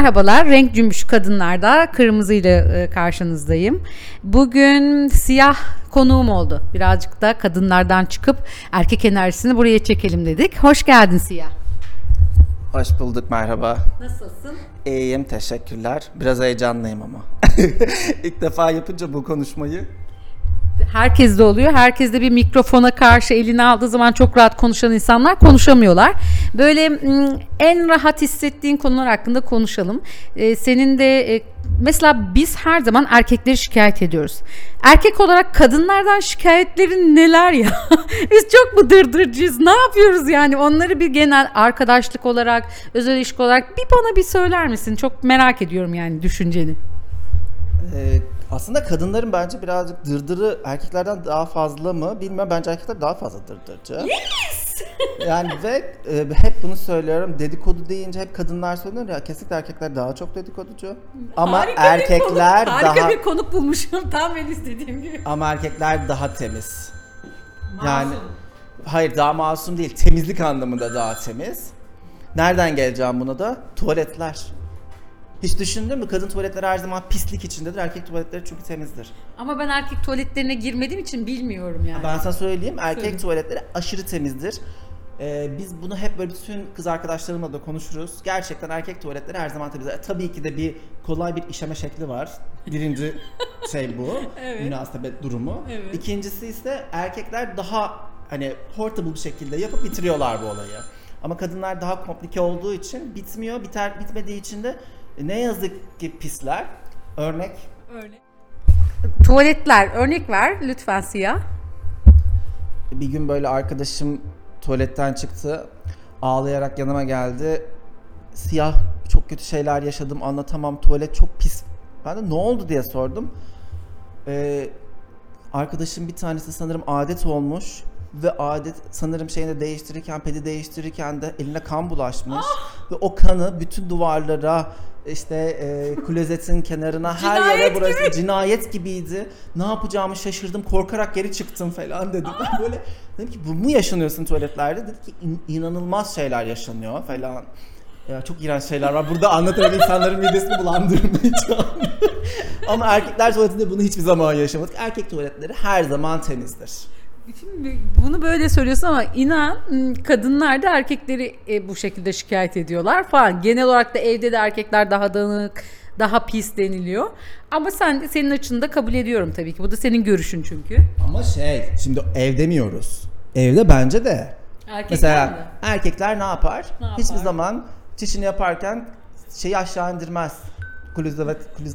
Merhabalar, Renk Cümbüş Kadınlar'da kırmızı ile e, karşınızdayım. Bugün siyah konuğum oldu. Birazcık da kadınlardan çıkıp erkek enerjisini buraya çekelim dedik. Hoş geldin Siyah. Hoş bulduk merhaba. Nasılsın? İyiyim teşekkürler. Biraz heyecanlıyım ama. İlk defa yapınca bu konuşmayı Herkes de oluyor. Herkes de bir mikrofona karşı elini aldığı zaman çok rahat konuşan insanlar konuşamıyorlar. Böyle en rahat hissettiğin konular hakkında konuşalım. Ee, senin de e, mesela biz her zaman erkekleri şikayet ediyoruz. Erkek olarak kadınlardan şikayetlerin neler ya? biz çok mu dırdırcıyız? Ne yapıyoruz yani? Onları bir genel arkadaşlık olarak, özel ilişki olarak bir bana bir söyler misin? Çok merak ediyorum yani düşünceni. Ee, aslında kadınların bence birazcık dırdırı erkeklerden daha fazla mı bilmiyorum. Bence erkekler daha fazla dırdırcı. Yes! yani ve e, hep bunu söylüyorum. Dedikodu deyince hep kadınlar söylüyor ya kesinlikle erkekler daha çok dedikoducu. Ama Harika bir erkekler konuk, harika daha bir konuk bulmuşum tam ben istediğim gibi. ama erkekler daha temiz. Yani hayır daha masum değil. Temizlik anlamında daha temiz. Nereden geleceğim buna da? Tuvaletler. Hiç düşündün mü? Kadın tuvaletleri her zaman pislik içindedir. Erkek tuvaletleri çünkü temizdir. Ama ben erkek tuvaletlerine girmediğim için bilmiyorum yani. Ben sana söyleyeyim. Erkek Söyle. tuvaletleri aşırı temizdir. Ee, biz bunu hep böyle bütün kız arkadaşlarımla da konuşuruz. Gerçekten erkek tuvaletleri her zaman temiz. E, Tabii ki de bir kolay bir işeme şekli var. Birinci şey bu. Evet. Münasebet durumu. Evet. İkincisi ise erkekler daha hani portable bir şekilde yapıp bitiriyorlar bu olayı. Ama kadınlar daha komplike olduğu için bitmiyor. Biter bitmediği için de ne yazık ki pisler. Örnek Örnek. Tuvaletler örnek ver lütfen siyah. Bir gün böyle arkadaşım tuvaletten çıktı. Ağlayarak yanıma geldi. Siyah çok kötü şeyler yaşadım anlatamam. Tuvalet çok pis. Ben de ne oldu diye sordum. Ee, arkadaşım bir tanesi sanırım adet olmuş. Ve adet sanırım şeyini değiştirirken, pedi değiştirirken de eline kan bulaşmış. Ve o kanı bütün duvarlara, işte e, klozetin kenarına, her yere Cinayet burası cinayet gibiydi. Ne yapacağımı şaşırdım, korkarak geri çıktım falan dedi. Ben böyle dedim ki bu mu yaşanıyorsun tuvaletlerde? Dedi ki "İn- inanılmaz şeyler yaşanıyor falan. Ya çok iğrenç şeyler var. Burada anlatarak insanların midesini bulandırmayacağım. Ama erkekler tuvaletinde bunu hiçbir zaman yaşamadık. Erkek tuvaletleri her zaman temizdir. Şimdi bunu böyle söylüyorsun ama inan m, kadınlar da erkekleri e, bu şekilde şikayet ediyorlar falan. Genel olarak da evde de erkekler daha dağınık, daha pis deniliyor. Ama sen senin açında kabul ediyorum tabii ki. Bu da senin görüşün çünkü. Ama şey, şimdi ev demiyoruz. Evde bence de. Erkekler Mesela mi? erkekler ne yapar? Ne yapar? Hiçbir zaman çişini yaparken şeyi aşağı indirmez. Klozet, kloz,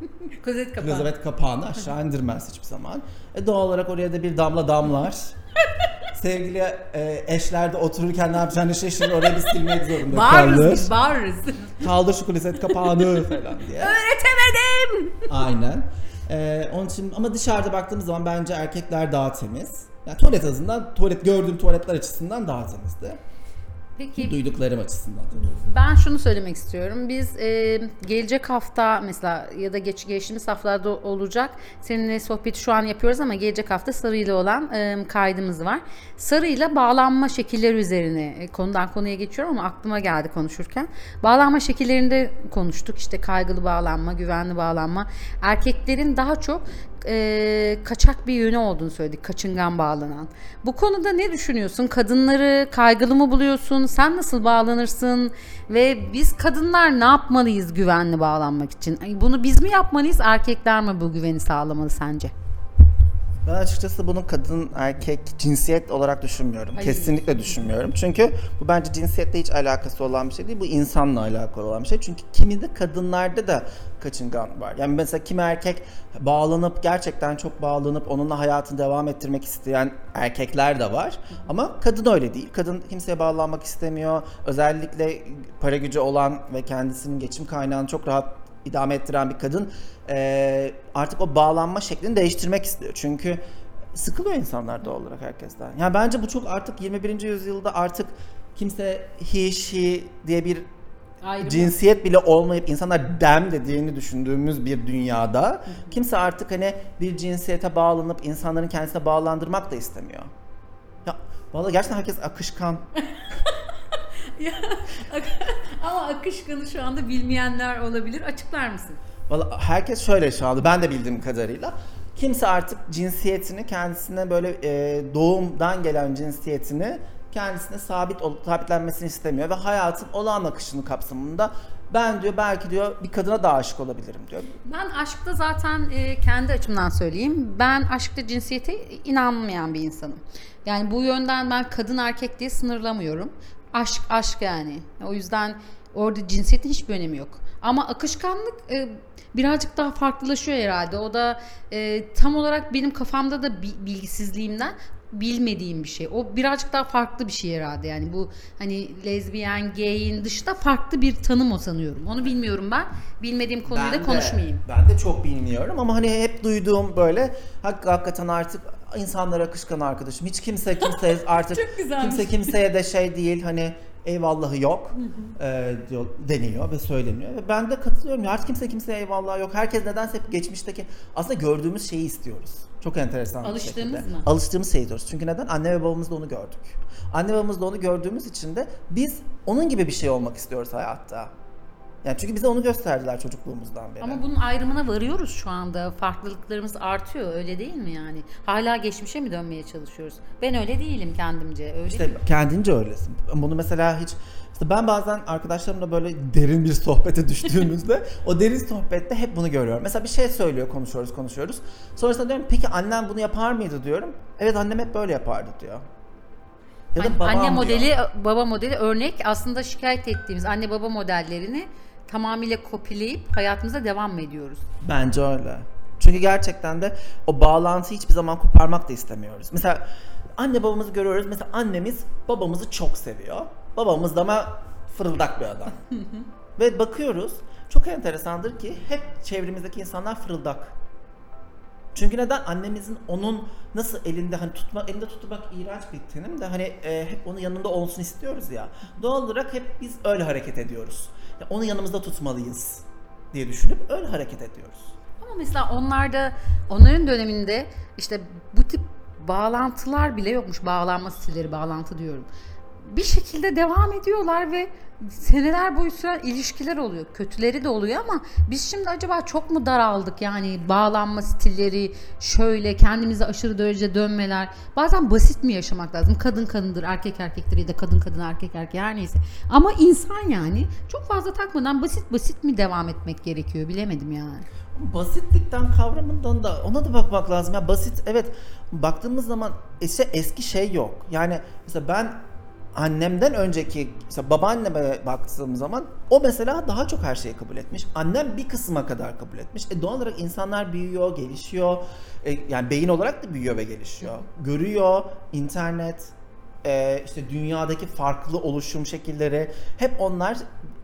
Klozet kapağı. klozet kapağını aşağı indirmez hiçbir zaman. E doğal olarak oraya da bir damla damlar. Sevgili e, eşler de otururken ne yapacağını şaşırır. Oraya bir silmek zorunda Bağırırız kalır. biz bağırırız. Kaldır şu klozet kapağını falan diye. Öğretemedim. Aynen. Ee, onun için ama dışarıda baktığımız zaman bence erkekler daha temiz. Yani tuvalet azından, tuvalet gördüğüm tuvaletler açısından daha temizdi. Peki Duyduklarım açısından. Ben şunu söylemek istiyorum. Biz e, gelecek hafta mesela ya da geç geçtiğimiz haftalarda olacak. Seninle sohbeti şu an yapıyoruz ama gelecek hafta Sarı ile olan e, kaydımız var. Sarı ile bağlanma şekilleri üzerine e, konudan konuya geçiyorum ama aklıma geldi konuşurken. Bağlanma şekillerinde konuştuk. İşte kaygılı bağlanma, güvenli bağlanma. Erkeklerin daha çok e, kaçak bir yönü olduğunu söyledik. Kaçıngan bağlanan. Bu konuda ne düşünüyorsun? Kadınları kaygılı mı buluyorsun? Sen nasıl bağlanırsın? Ve biz kadınlar ne yapmalıyız güvenli bağlanmak için? Bunu biz mi yapmalıyız? Erkekler mi bu güveni sağlamalı sence? Ben açıkçası bunu kadın erkek cinsiyet olarak düşünmüyorum. Hayır. Kesinlikle düşünmüyorum. Çünkü bu bence cinsiyetle hiç alakası olan bir şey değil. Bu insanla alakalı olan bir şey. Çünkü kiminde kadınlarda da kaçıngan var. Yani mesela kimi erkek bağlanıp gerçekten çok bağlanıp onunla hayatını devam ettirmek isteyen erkekler de var. Ama kadın öyle değil. Kadın kimseye bağlanmak istemiyor. Özellikle para gücü olan ve kendisinin geçim kaynağını çok rahat idame ettiren bir kadın eee, artık o bağlanma şeklini değiştirmek istiyor. Çünkü sıkılıyor insanlar doğal olarak herkesten. Yani bence bu çok artık 21. yüzyılda artık kimse he, she diye bir Ayrı cinsiyet bile olmayıp insanlar dem dediğini düşündüğümüz bir dünyada kimse artık hani bir cinsiyete bağlanıp insanların kendisine bağlandırmak da istemiyor. Ya vallahi gerçekten herkes akışkan. Ama akışkanı şu anda bilmeyenler olabilir. Açıklar mısın? Valla herkes şöyle şu anda ben de bildiğim kadarıyla. Kimse artık cinsiyetini kendisine böyle e, doğumdan gelen cinsiyetini kendisine sabit ol- sabitlenmesini istemiyor ve hayatın olağan akışını kapsamında ben diyor belki diyor bir kadına da aşık olabilirim diyor. Ben aşkta zaten e, kendi açımdan söyleyeyim. Ben aşkta cinsiyete inanmayan bir insanım. Yani bu yönden ben kadın erkek diye sınırlamıyorum. Aşk aşk yani. O yüzden orada cinsiyetin hiçbir önemi yok. Ama akışkanlık e, birazcık daha farklılaşıyor herhalde. O da e, tam olarak benim kafamda da bi- bilgisizliğimden bilmediğim bir şey. O birazcık daha farklı bir şey herhalde. Yani bu hani lezbiyen, gay'in dışında farklı bir tanım o sanıyorum. Onu bilmiyorum ben. Bilmediğim konuyu da konuşmayayım. Ben de çok bilmiyorum ama hani hep duyduğum böyle hak, hakikaten artık insanlar akışkan arkadaşım. Hiç kimse kimseye artık kimse kimseye de şey değil hani eyvallahı yok e, diyor, deniyor ve söyleniyor. Ve ben de katılıyorum ya artık kimse kimseye eyvallahı yok. Herkes nedense hep geçmişteki aslında gördüğümüz şeyi istiyoruz. Çok enteresan bir Alıştığımız şekilde. mı? Alıştığımız şeyi istiyoruz. Çünkü neden? Anne ve babamızda onu gördük. Anne babamızda onu gördüğümüz için de biz onun gibi bir şey olmak istiyoruz hayatta. Yani çünkü bize onu gösterdiler çocukluğumuzdan beri. Ama bunun ayrımına varıyoruz şu anda. Farklılıklarımız artıyor öyle değil mi yani? Hala geçmişe mi dönmeye çalışıyoruz? Ben öyle değilim kendimce. Öyle İşte değilim. kendince öylesin. Bunu mesela hiç işte ben bazen arkadaşlarımla böyle derin bir sohbete düştüğümüzde o derin sohbette hep bunu görüyorum. Mesela bir şey söylüyor, konuşuyoruz, konuşuyoruz. Sonrasında diyorum peki annem bunu yapar mıydı diyorum. Evet annem hep böyle yapardı diyor. Ya da Anne- babam anne diyor. modeli, baba modeli örnek aslında şikayet ettiğimiz anne baba modellerini tamamıyla kopyalayıp hayatımıza devam mı ediyoruz? Bence öyle. Çünkü gerçekten de o bağlantıyı hiçbir zaman koparmak da istemiyoruz. Mesela anne babamızı görüyoruz. Mesela annemiz babamızı çok seviyor. Babamız da ama fırıldak bir adam. Ve bakıyoruz çok enteresandır ki hep çevremizdeki insanlar fırıldak. Çünkü neden? Annemizin onun nasıl elinde hani tutma elinde tutmak iğrenç bir terim de hani e, hep onun yanında olsun istiyoruz ya. Doğal olarak hep biz öyle hareket ediyoruz. Ya onu yanımızda tutmalıyız diye düşünüp öyle hareket ediyoruz. Ama mesela onlarda, onların döneminde işte bu tip bağlantılar bile yokmuş. Bağlanma stilleri, bağlantı diyorum. Bir şekilde devam ediyorlar ve seneler boyu süren ilişkiler oluyor. Kötüleri de oluyor ama biz şimdi acaba çok mu daraldık? Yani bağlanma stilleri, şöyle kendimize aşırı derece dönmeler. Bazen basit mi yaşamak lazım? Kadın kadındır, erkek erkektir ya da kadın kadın erkek erkek her neyse. Ama insan yani çok fazla takmadan basit basit mi devam etmek gerekiyor? Bilemedim yani. Basitlikten kavramından da ona da bakmak lazım. Ya basit evet baktığımız zaman işte eski şey yok. Yani mesela ben annemden önceki mesela babaanneme baktığım zaman o mesela daha çok her şeyi kabul etmiş. Annem bir kısma kadar kabul etmiş. E doğal olarak insanlar büyüyor, gelişiyor. E, yani beyin olarak da büyüyor ve gelişiyor. Görüyor, internet, e, işte dünyadaki farklı oluşum şekilleri hep onlar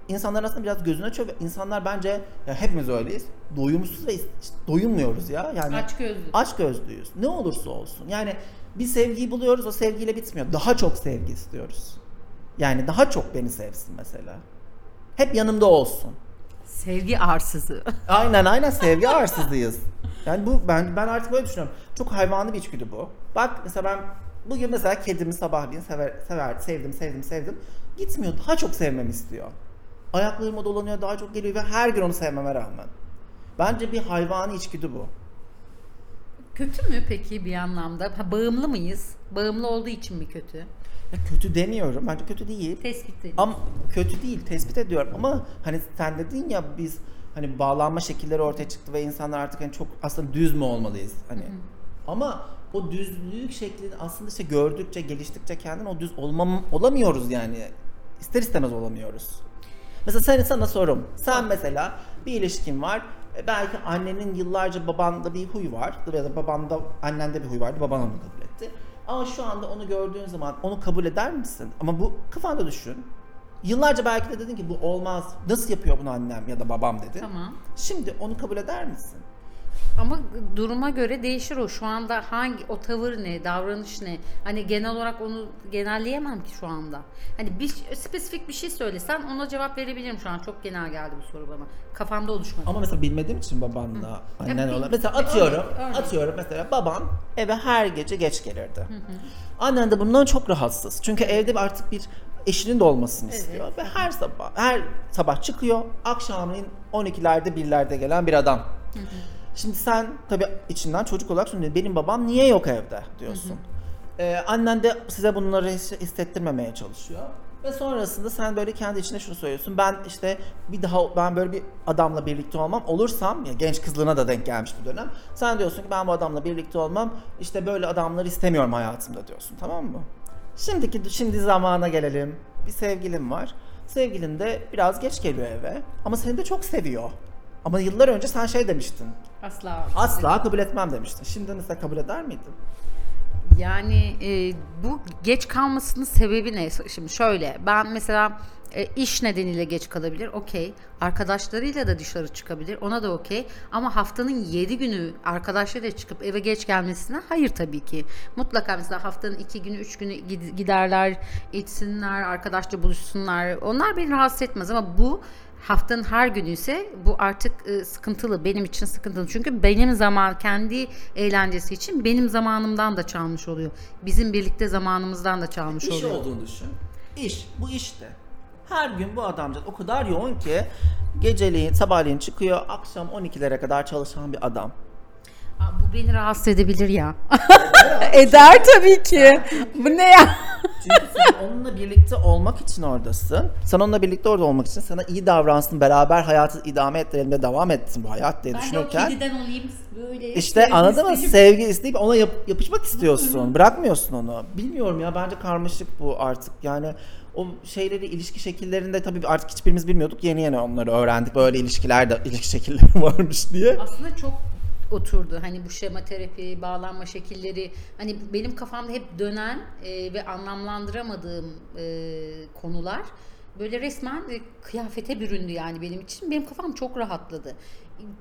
insanlar aslında biraz gözünü açıyor ve insanlar bence ya hepimiz öyleyiz. Doyumsuz ve işte doyunmuyoruz ya. Yani Açgözlü. aç gözlüyüz. Ne olursa olsun. Yani bir sevgiyi buluyoruz o sevgiyle bitmiyor. Daha çok sevgi istiyoruz. Yani daha çok beni sevsin mesela. Hep yanımda olsun. Sevgi arsızı. Aynen aynen sevgi arsızıyız. Yani bu ben ben artık böyle düşünüyorum. Çok hayvanlı bir içgüdü bu. Bak mesela ben bugün mesela kedimi sabahleyin sever, sever sevdim sevdim sevdim. Gitmiyor. Daha çok sevmemi istiyor. Ayaklarıma dolanıyor daha çok geliyor ve her gün onu sevmeme rağmen. Bence bir hayvani içgüdü bu. Kötü mü peki bir anlamda? Ha, bağımlı mıyız? Bağımlı olduğu için mi kötü? Ya kötü demiyorum. Bence kötü değil. Tespit edin. Ama kötü değil tespit ediyorum ama hani sen dedin ya biz hani bağlanma şekilleri ortaya çıktı ve insanlar artık hani çok aslında düz mü olmalıyız hani. Ama o düzlük şeklini aslında işte gördükçe geliştikçe kendin o düz olmam olamıyoruz yani. İster istemez olamıyoruz. Mesela sen sana sorum. Sen mesela bir ilişkin var. E, Belki annenin yıllarca babanda bir huy var ya da babanda annende bir huy vardı. Baban onu kabul etti. Ama şu anda onu gördüğün zaman onu kabul eder misin? Ama bu kafanda düşün. Yıllarca belki de dedin ki bu olmaz. Nasıl yapıyor bunu annem ya da babam dedin. Tamam. Şimdi onu kabul eder misin? Ama duruma göre değişir o. Şu anda hangi o tavır ne, davranış ne? Hani genel olarak onu genelleyemem ki şu anda. Hani bir spesifik bir şey söylesen ona cevap verebilirim şu an. Çok genel geldi bu soru bana. Kafamda oluşmadı. Ama mesela bilmediğim için babanla annen Ya bir- olan. Mesela atıyorum, örnek, örnek. atıyorum mesela baban eve her gece geç gelirdi. Annen de bundan çok rahatsız. Çünkü evde artık bir eşinin de olmasını istiyor ve her sabah her sabah çıkıyor. Akşamleyin 12'lerde 1'lerde gelen bir adam. Şimdi sen tabii içinden çocuk olarak şunu benim babam niye yok evde diyorsun. Ee, annen de size bunları his- hissettirmemeye çalışıyor. Ve sonrasında sen böyle kendi içinde şunu söylüyorsun. Ben işte bir daha ben böyle bir adamla birlikte olmam. Olursam ya genç kızlığına da denk gelmiş bir dönem. Sen diyorsun ki ben bu adamla birlikte olmam. İşte böyle adamları istemiyorum hayatımda diyorsun. Tamam mı? Şimdiki şimdi zamana gelelim. Bir sevgilin var. Sevgilin de biraz geç geliyor eve ama seni de çok seviyor. Ama yıllar önce sen şey demiştin. Asla. Asla kabul etmem demiştin. Şimdi mesela kabul eder miydin? Yani e, bu geç kalmasının sebebi ne? Şimdi şöyle ben mesela e, iş nedeniyle geç kalabilir okey. Arkadaşlarıyla da dışarı çıkabilir ona da okey. Ama haftanın 7 günü arkadaşlarıyla çıkıp eve geç gelmesine hayır tabii ki. Mutlaka mesela haftanın 2 günü 3 günü gid- giderler içsinler arkadaşla buluşsunlar. Onlar beni rahatsız etmez ama bu haftanın her günü ise bu artık e, sıkıntılı benim için sıkıntılı. Çünkü benim zaman kendi eğlencesi için benim zamanımdan da çalmış oluyor. Bizim birlikte zamanımızdan da çalmış İş oluyor. olduğunu düşün. İş, bu işte. Her gün bu adamcağız o kadar yoğun ki geceliğin, sabahleyin çıkıyor, akşam 12'lere kadar çalışan bir adam. Aa, bu beni rahatsız edebilir ya. Eder tabii ki. Bu ne ya Çünkü sen onunla birlikte olmak için oradasın. Sen onunla birlikte orada olmak için sana iyi davransın, beraber hayatı idame ettirelim de devam etsin bu hayat diye düşünürken. olayım böyle İşte anladın mı? Sevgi isteyip ona yap- yapışmak istiyorsun. Bırakmıyorsun onu. Bilmiyorum ya bence karmaşık bu artık. Yani o şeyleri ilişki şekillerinde tabii artık hiçbirimiz bilmiyorduk. Yeni yeni onları öğrendik. Böyle ilişkiler de ilişki şekilleri varmış diye. aslında çok oturdu. Hani bu şema terapi, bağlanma şekilleri hani benim kafamda hep dönen e, ve anlamlandıramadığım e, konular böyle resmen e, kıyafete büründü yani benim için. Benim kafam çok rahatladı.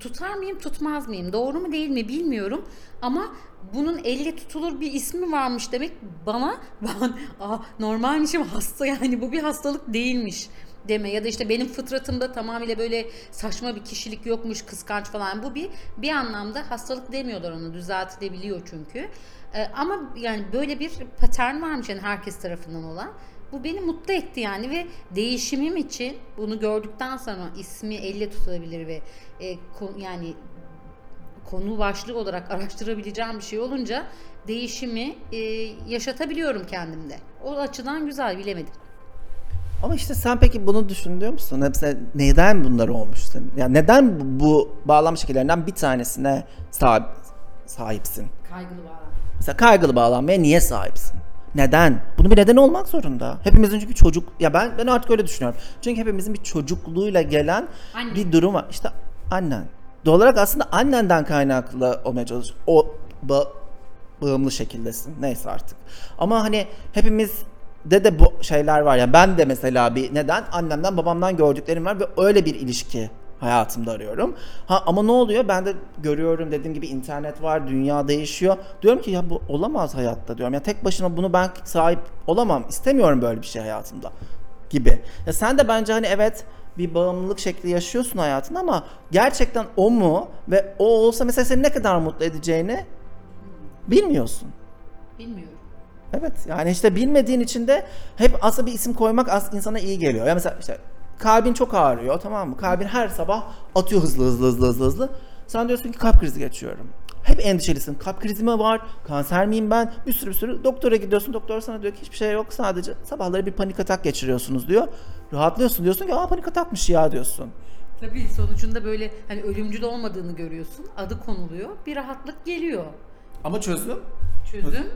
Tutar mıyım, tutmaz mıyım? Doğru mu değil mi bilmiyorum ama bunun elle tutulur bir ismi varmış demek bana ben aa, normalmişim hasta yani bu bir hastalık değilmiş deme ya da işte benim fıtratımda tamamıyla böyle saçma bir kişilik yokmuş kıskanç falan bu bir bir anlamda hastalık demiyorlar onu düzeltilebiliyor çünkü Ee, ama yani böyle bir patern varmış yani herkes tarafından olan bu beni mutlu etti yani ve değişimim için bunu gördükten sonra ismi elle tutulabilir ve e, ko- yani konu başlığı olarak araştırabileceğim bir şey olunca değişimi e, yaşatabiliyorum kendimde. O açıdan güzel bilemedim. Ama işte sen peki bunu düşünüyor musun? Mesela neden bunlar olmuş senin? Yani neden bu, bu bağlam şekillerinden bir tanesine sahip, sahipsin? Kaygılı bağlam. Mesela kaygılı bağlanmaya niye sahipsin? Neden? Bunun bir nedeni olmak zorunda. Hepimizin çünkü çocuk ya ben ben artık öyle düşünüyorum. Çünkü hepimizin bir çocukluğuyla gelen Anne. bir durum var. İşte annen. Doğal olarak aslında annenden kaynaklı olmaya çalış. O ba- bağımlı şekildesin. Neyse artık. Ama hani hepimiz de de bu şeyler var. Yani ben de mesela bir neden annemden babamdan gördüklerim var ve öyle bir ilişki hayatımda arıyorum. Ha ama ne oluyor? Ben de görüyorum dediğim gibi internet var, dünya değişiyor. Diyorum ki ya bu olamaz hayatta diyorum. Ya tek başıma bunu ben sahip olamam. İstemiyorum böyle bir şey hayatımda gibi. Ya sen de bence hani evet bir bağımlılık şekli yaşıyorsun hayatında ama gerçekten o mu ve o olsa mesela seni ne kadar mutlu edeceğini bilmiyorsun. Bilmiyorum. Evet yani işte bilmediğin için de hep aslında bir isim koymak as insana iyi geliyor. Ya mesela işte kalbin çok ağrıyor tamam mı? Kalbin her sabah atıyor hızlı hızlı hızlı hızlı hızlı. Sen diyorsun ki kalp krizi geçiyorum. Hep endişelisin. Kalp krizi mi var? Kanser miyim ben? Bir sürü bir sürü. Doktora gidiyorsun. Doktor sana diyor ki hiçbir şey yok. Sadece sabahları bir panik atak geçiriyorsunuz diyor. Rahatlıyorsun diyorsun ki aa panik atakmış ya diyorsun. Tabii sonucunda böyle hani ölümcül olmadığını görüyorsun. Adı konuluyor. Bir rahatlık geliyor. Ama çözüm? Çözüm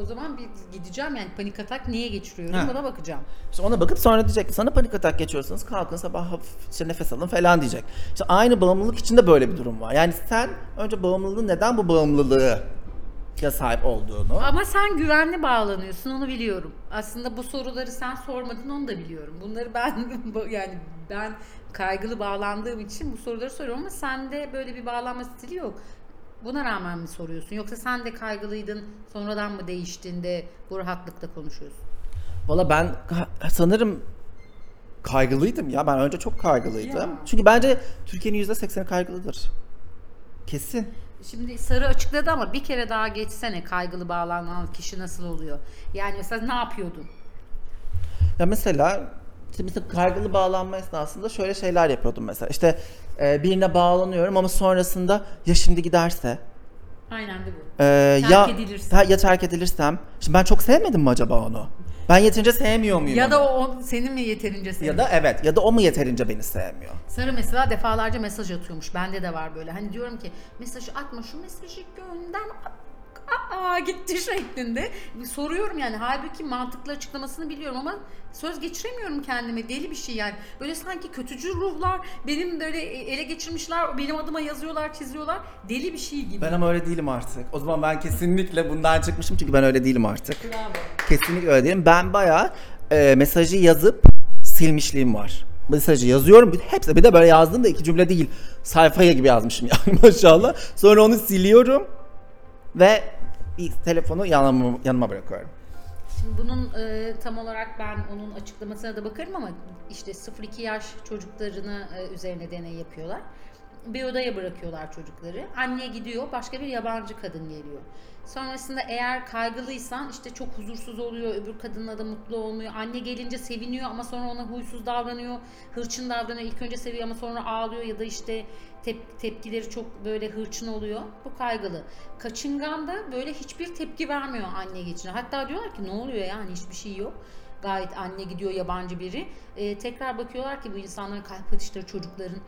o zaman bir gideceğim yani panik atak niye geçiriyorum Ha. buna bakacağım. İşte ona bakıp sonra diyecek sana panik atak geçiyorsanız kalkın sabah hafif işte nefes alın falan diyecek. İşte aynı bağımlılık içinde böyle bir durum var. Yani sen önce bağımlılığı neden bu bağımlılığı ya sahip olduğunu Ama sen güvenli bağlanıyorsun onu biliyorum. Aslında bu soruları sen sormadın onu da biliyorum. Bunları ben yani ben kaygılı bağlandığım için bu soruları soruyorum ama sende böyle bir bağlanma stili yok. Buna rağmen mi soruyorsun? Yoksa sen de kaygılıydın sonradan mı değiştin de bu rahatlıkla konuşuyorsun? Valla ben sanırım kaygılıydım ya. Ben önce çok kaygılıydım. Ya. Çünkü bence Türkiye'nin %80'i kaygılıdır. Kesin. Şimdi Sarı açıkladı ama bir kere daha geçsene kaygılı bağlanan kişi nasıl oluyor? Yani mesela ne yapıyordun? Ya mesela işte mesela kaygılı bağlanma esnasında şöyle şeyler yapıyordum mesela. İşte e, birine bağlanıyorum ama sonrasında ya şimdi giderse Aynen de bu. e, Terk ya edilirse. Ha, ya terk edilirsem. Şimdi ben çok sevmedim mi acaba onu? Ben yeterince sevmiyor muyum? Ya onu? da o, o senin mi yeterince senin? ya da evet ya da o mu yeterince beni sevmiyor? Sarı mesela defalarca mesaj atıyormuş. Bende de var böyle. Hani diyorum ki mesajı atma şu mesajı gönder. Aa gitti şeklinde. Soruyorum yani. Halbuki mantıklı açıklamasını biliyorum ama söz geçiremiyorum kendime. Deli bir şey yani. Böyle sanki kötücül ruhlar benim böyle ele geçirmişler. Benim adıma yazıyorlar, çiziyorlar. Deli bir şey gibi. Ben ama öyle değilim artık. O zaman ben kesinlikle bundan çıkmışım çünkü ben öyle değilim artık. Bravo. Kesinlikle öyle değilim. Ben bayağı e, mesajı yazıp silmişliğim var. Mesajı yazıyorum. Hepsi bir de böyle yazdığım da iki cümle değil. Sayfaya gibi yazmışım yani maşallah. Sonra onu siliyorum ve telefonu yanıma, yanıma bırakıyorum. Şimdi bunun e, tam olarak ben onun açıklamasına da bakarım ama işte 0-2 yaş çocuklarını e, üzerine deney yapıyorlar. Bir odaya bırakıyorlar çocukları. Anne gidiyor, başka bir yabancı kadın geliyor. Sonrasında eğer kaygılıysan işte çok huzursuz oluyor, öbür kadınla da mutlu olmuyor. Anne gelince seviniyor ama sonra ona huysuz davranıyor, hırçın davranıyor. İlk önce seviyor ama sonra ağlıyor ya da işte tep- tepkileri çok böyle hırçın oluyor. Bu kaygılı. Kaçıngan da böyle hiçbir tepki vermiyor anne geçince. Hatta diyorlar ki ne oluyor yani hiçbir şey yok. Gayet anne gidiyor yabancı biri. Ee, tekrar bakıyorlar ki bu insanların kalp atışları çocukların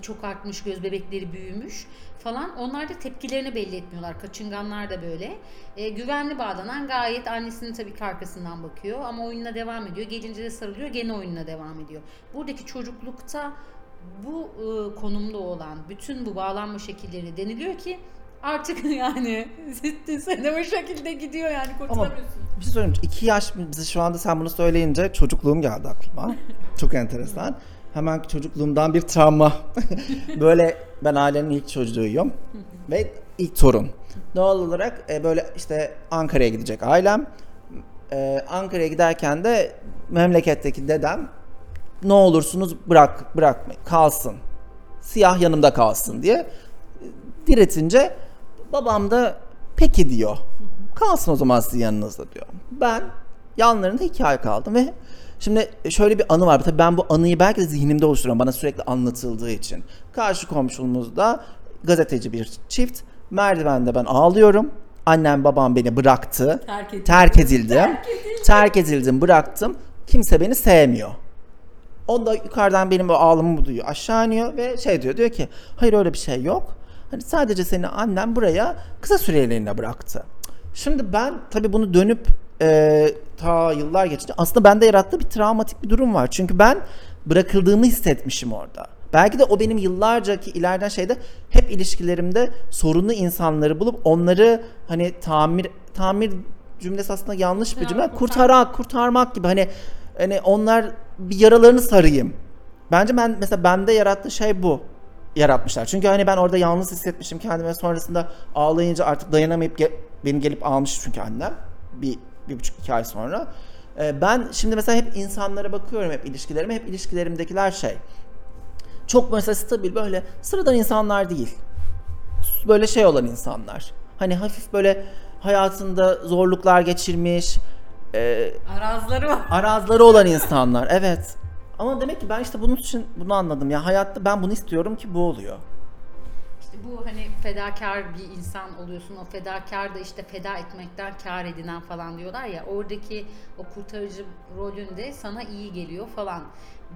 çok artmış, göz bebekleri büyümüş falan. Onlar da tepkilerini belli etmiyorlar. Kaçınganlar da böyle. E, güvenli bağlanan gayet annesinin tabii ki arkasından bakıyor ama oyununa devam ediyor. Gelince de sarılıyor, gene oyununa devam ediyor. Buradaki çocuklukta bu e, konumda olan bütün bu bağlanma şekilleri deniliyor ki artık yani sittin sene o şekilde gidiyor yani Ama kurtulamıyorsun. bir şey söyleyeyim. İki yaş bizi şu anda sen bunu söyleyince çocukluğum geldi aklıma. Çok enteresan. Hemen çocukluğumdan bir travma. böyle ben ailenin ilk çocuğuyum ve ilk torun. Doğal olarak e, böyle işte Ankara'ya gidecek ailem. E, Ankara'ya giderken de memleketteki dedem ne olursunuz bırak bırakmayın kalsın. Siyah yanımda kalsın diye diretince babam da peki diyor. Kalsın o zaman sizin yanınızda diyor. Ben yanlarında iki ay kaldım ve şimdi şöyle bir anı var. Tabii ben bu anıyı belki de zihnimde oluşturuyorum bana sürekli anlatıldığı için. Karşı komşumuzda gazeteci bir çift. Merdivende ben ağlıyorum. Annem babam beni bıraktı. Terk edildi. Terk edildim. Terk edildim, bıraktım. Kimse beni sevmiyor. O da yukarıdan benim o ağlamamı duyuyor. Aşağı iniyor ve şey diyor. Diyor ki hayır öyle bir şey yok. Hani sadece seni annem buraya kısa süreliğine bıraktı. Şimdi ben tabii bunu dönüp e, ta yıllar geçince aslında bende yarattığı bir travmatik bir durum var. Çünkü ben bırakıldığımı hissetmişim orada. Belki de o benim yıllarcaki ileriden şeyde hep ilişkilerimde sorunlu insanları bulup onları hani tamir tamir cümlesi aslında yanlış bir cümle. kurtar- Kurtarak, kurtarmak gibi hani hani onlar bir yaralarını sarayım. Bence ben mesela bende yarattığı şey bu yaratmışlar. Çünkü hani ben orada yalnız hissetmişim kendime sonrasında ağlayınca artık dayanamayıp ge- beni gelip almış çünkü annem bir, bir buçuk iki ay sonra. Ee, ben şimdi mesela hep insanlara bakıyorum hep ilişkilerime hep ilişkilerimdekiler şey çok mesela stabil böyle sıradan insanlar değil. Böyle şey olan insanlar. Hani hafif böyle hayatında zorluklar geçirmiş, e, Arazları var. arazları olan insanlar. Evet. Ama demek ki ben işte bunun için bunu anladım. Ya hayatta ben bunu istiyorum ki bu oluyor. Bu hani fedakar bir insan oluyorsun. O fedakar da işte feda etmekten kar edinen falan diyorlar ya. Oradaki o kurtarıcı rolünde sana iyi geliyor falan.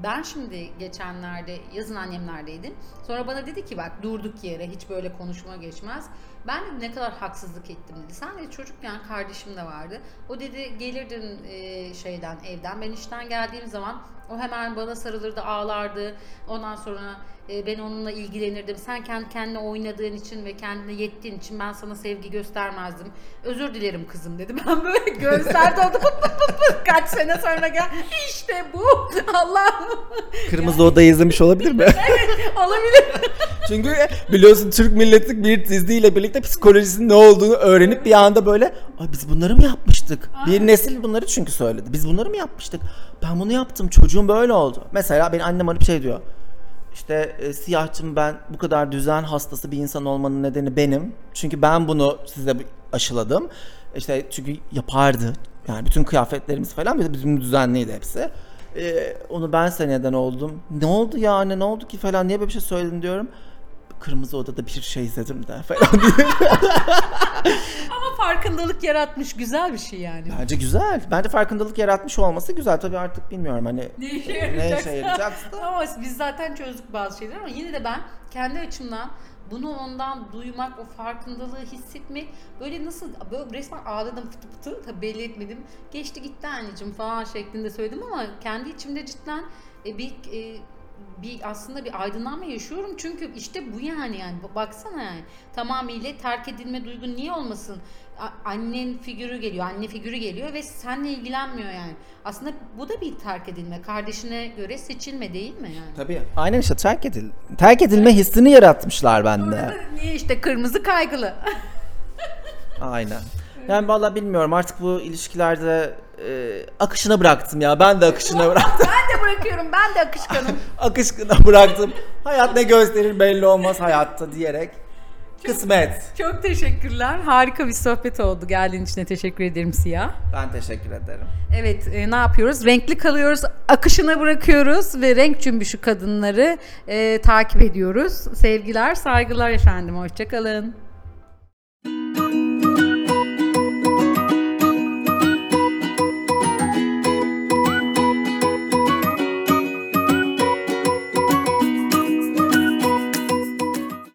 Ben şimdi geçenlerde yazın annemlerdeydim. Sonra bana dedi ki bak durduk yere hiç böyle konuşma geçmez. Ben dedim ne kadar haksızlık ettim dedi. Sen de çocukken kardeşim de vardı. O dedi gelirdin e, şeyden evden. Ben işten geldiğim zaman o hemen bana sarılırdı ağlardı. Ondan sonra e, ben onunla ilgilenirdim. Sen kendi kendine oynadığın için ve kendine yettiğin için ben sana sevgi göstermezdim. Özür dilerim kızım dedi. Ben böyle gözlerde oldu pıt pıt pıt pıt kaç sene sonra gel. İşte bu. Allah'ım. Kırmızı Oda izlemiş olabilir mi? Olabilir. Çünkü biliyorsun Türk milletlik bir diziyle birlikte psikolojisinin ne olduğunu öğrenip bir anda böyle Ay biz bunları mı yapmıştık? Bir nesil bunları çünkü söyledi. Biz bunları mı yapmıştık? Ben bunu yaptım. Çocuğum böyle oldu. Mesela benim annem arayıp şey diyor. İşte e, siyahçım ben bu kadar düzen hastası bir insan olmanın nedeni benim. Çünkü ben bunu size aşıladım. İşte çünkü yapardı. Yani bütün kıyafetlerimiz falan bizim düzenliydi hepsi. Ee, onu ben seneden oldum. Ne oldu ya anne ne oldu ki falan niye böyle bir şey söyledin diyorum. Kırmızı odada bir şey izledim de falan diye. Ama farkındalık yaratmış güzel bir şey yani. Bence güzel. Bence farkındalık yaratmış olması güzel. Tabii artık bilmiyorum hani Ne işe yarayacaksa. işe yarayacaksa. ama biz zaten çözdük bazı şeyleri ama yine de ben kendi açımdan bunu ondan duymak, o farkındalığı hissetmek böyle nasıl böyle resmen ağladım fıtı fıtı tabii belli etmedim. Geçti gitti anneciğim falan şeklinde söyledim ama kendi içimde cidden e, bir e, bir aslında bir aydınlanma yaşıyorum çünkü işte bu yani yani baksana yani tamamıyla terk edilme duygun niye olmasın A- annen figürü geliyor anne figürü geliyor ve seninle ilgilenmiyor yani aslında bu da bir terk edilme kardeşine göre seçilme değil mi yani Tabii. Aynen işte terk edil. Terk edilme hissini yaratmışlar bende. niye işte kırmızı kaygılı Aynen. Yani vallahi bilmiyorum artık bu ilişkilerde e, akışına bıraktım ya. Ben de akışına bıraktım. ben de bırakıyorum ben de akışkanım akışına bıraktım. Hayat ne gösterir belli olmaz hayatta diyerek. Kısmet. çok teşekkürler harika bir sohbet oldu geldiğin için de teşekkür ederim Siyah Ben teşekkür ederim. Evet, e, ne yapıyoruz? Renkli kalıyoruz, akışına bırakıyoruz ve renk cümbüşü kadınları e, takip ediyoruz. Sevgiler, saygılar efendim. Hoşçakalın.